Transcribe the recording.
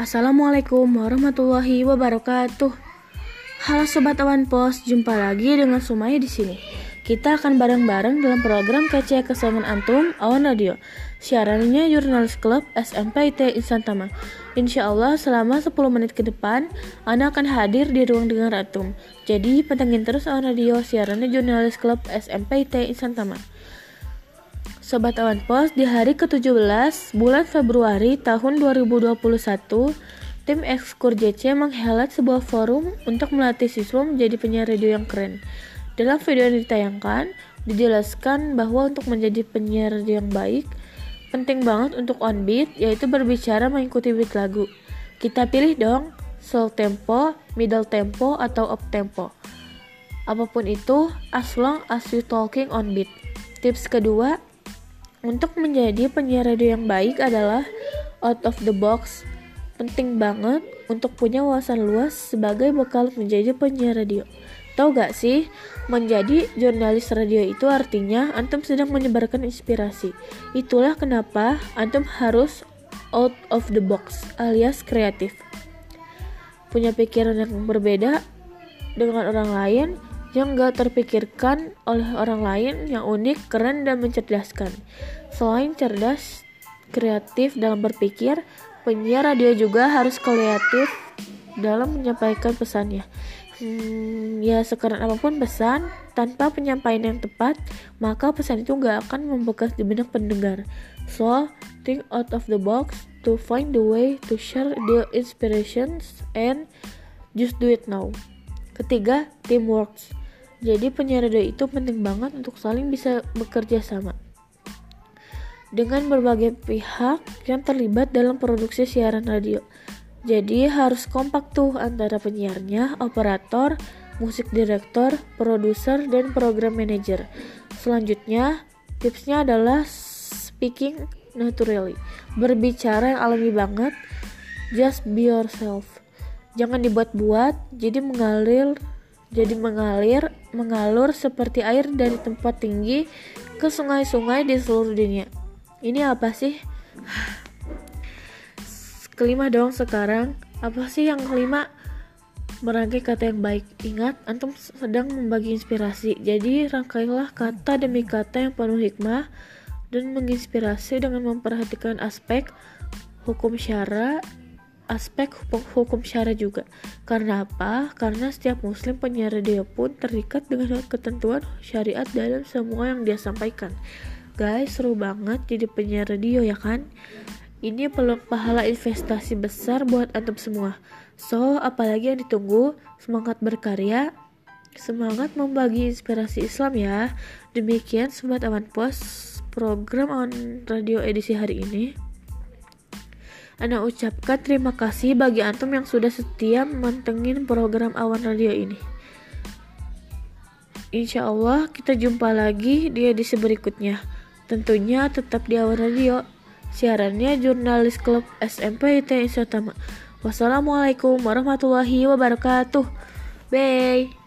Assalamualaikum warahmatullahi wabarakatuh. Halo sobat Awan Pos, jumpa lagi dengan Sumaya di sini. Kita akan bareng-bareng dalam program kece kesamaan antum Awan Radio. Siarannya Jurnalis Club SMPIT Insantama. Insya Allah selama 10 menit ke depan, Anda akan hadir di ruang dengar antum. Jadi pantengin terus Awan Radio siarannya Jurnalis Club SMPIT Insantama. Sobat Awan Pos, di hari ke-17 bulan Februari tahun 2021, tim Ekskur JC menghelat sebuah forum untuk melatih siswa menjadi penyiar radio yang keren. Dalam video yang ditayangkan, dijelaskan bahwa untuk menjadi penyiar radio yang baik, penting banget untuk on beat, yaitu berbicara mengikuti beat lagu. Kita pilih dong, slow tempo, middle tempo, atau up tempo. Apa pun itu, as long as you talking on beat. Tips kedua, untuk menjadi penyiar radio yang baik adalah out of the box. Penting banget untuk punya wawasan luas sebagai bekal menjadi penyiar radio. Tahu gak sih, menjadi jurnalis radio itu artinya antum sedang menyebarkan inspirasi. Itulah kenapa antum harus out of the box alias kreatif. Punya pikiran yang berbeda dengan orang lain yang gak terpikirkan oleh orang lain yang unik, keren, dan mencerdaskan. Selain cerdas, kreatif dalam berpikir, penyiar radio juga harus kreatif dalam menyampaikan pesannya. Hmm, ya sekarang apa pun pesan, tanpa penyampaian yang tepat, maka pesan itu gak akan membekas di benak pendengar. So, think out of the box to find the way to share the inspirations and just do it now. Ketiga, teamwork. Jadi penyiar radio itu penting banget untuk saling bisa bekerja sama dengan berbagai pihak yang terlibat dalam produksi siaran radio. Jadi harus kompak tuh antara penyiarnya, operator, musik direktor, produser, dan program manager. Selanjutnya, tipsnya adalah speaking naturally. Berbicara yang alami banget, just be yourself. Jangan dibuat-buat, jadi mengalir jadi mengalir, mengalur seperti air dari tempat tinggi ke sungai-sungai di seluruh dunia. Ini apa sih? Kelima dong sekarang. Apa sih yang kelima? Merangkai kata yang baik. Ingat, antum sedang membagi inspirasi. Jadi rangkailah kata demi kata yang penuh hikmah dan menginspirasi dengan memperhatikan aspek hukum syara aspek hukum, syara juga. Karena apa? Karena setiap muslim penyiar radio pun terikat dengan ketentuan syariat dalam semua yang dia sampaikan. Guys, seru banget jadi penyiar radio ya kan? Ini peluang pahala investasi besar buat antum semua. So, apalagi yang ditunggu? Semangat berkarya, semangat membagi inspirasi Islam ya. Demikian Sobat Awan Pos program on radio edisi hari ini. Ana ucapkan terima kasih bagi antum yang sudah setia mantengin program Awan Radio ini. Insya Allah kita jumpa lagi di edisi berikutnya. Tentunya tetap di Awan Radio. Siarannya jurnalis klub SMP IT Insatama. Wassalamualaikum warahmatullahi wabarakatuh. Bye.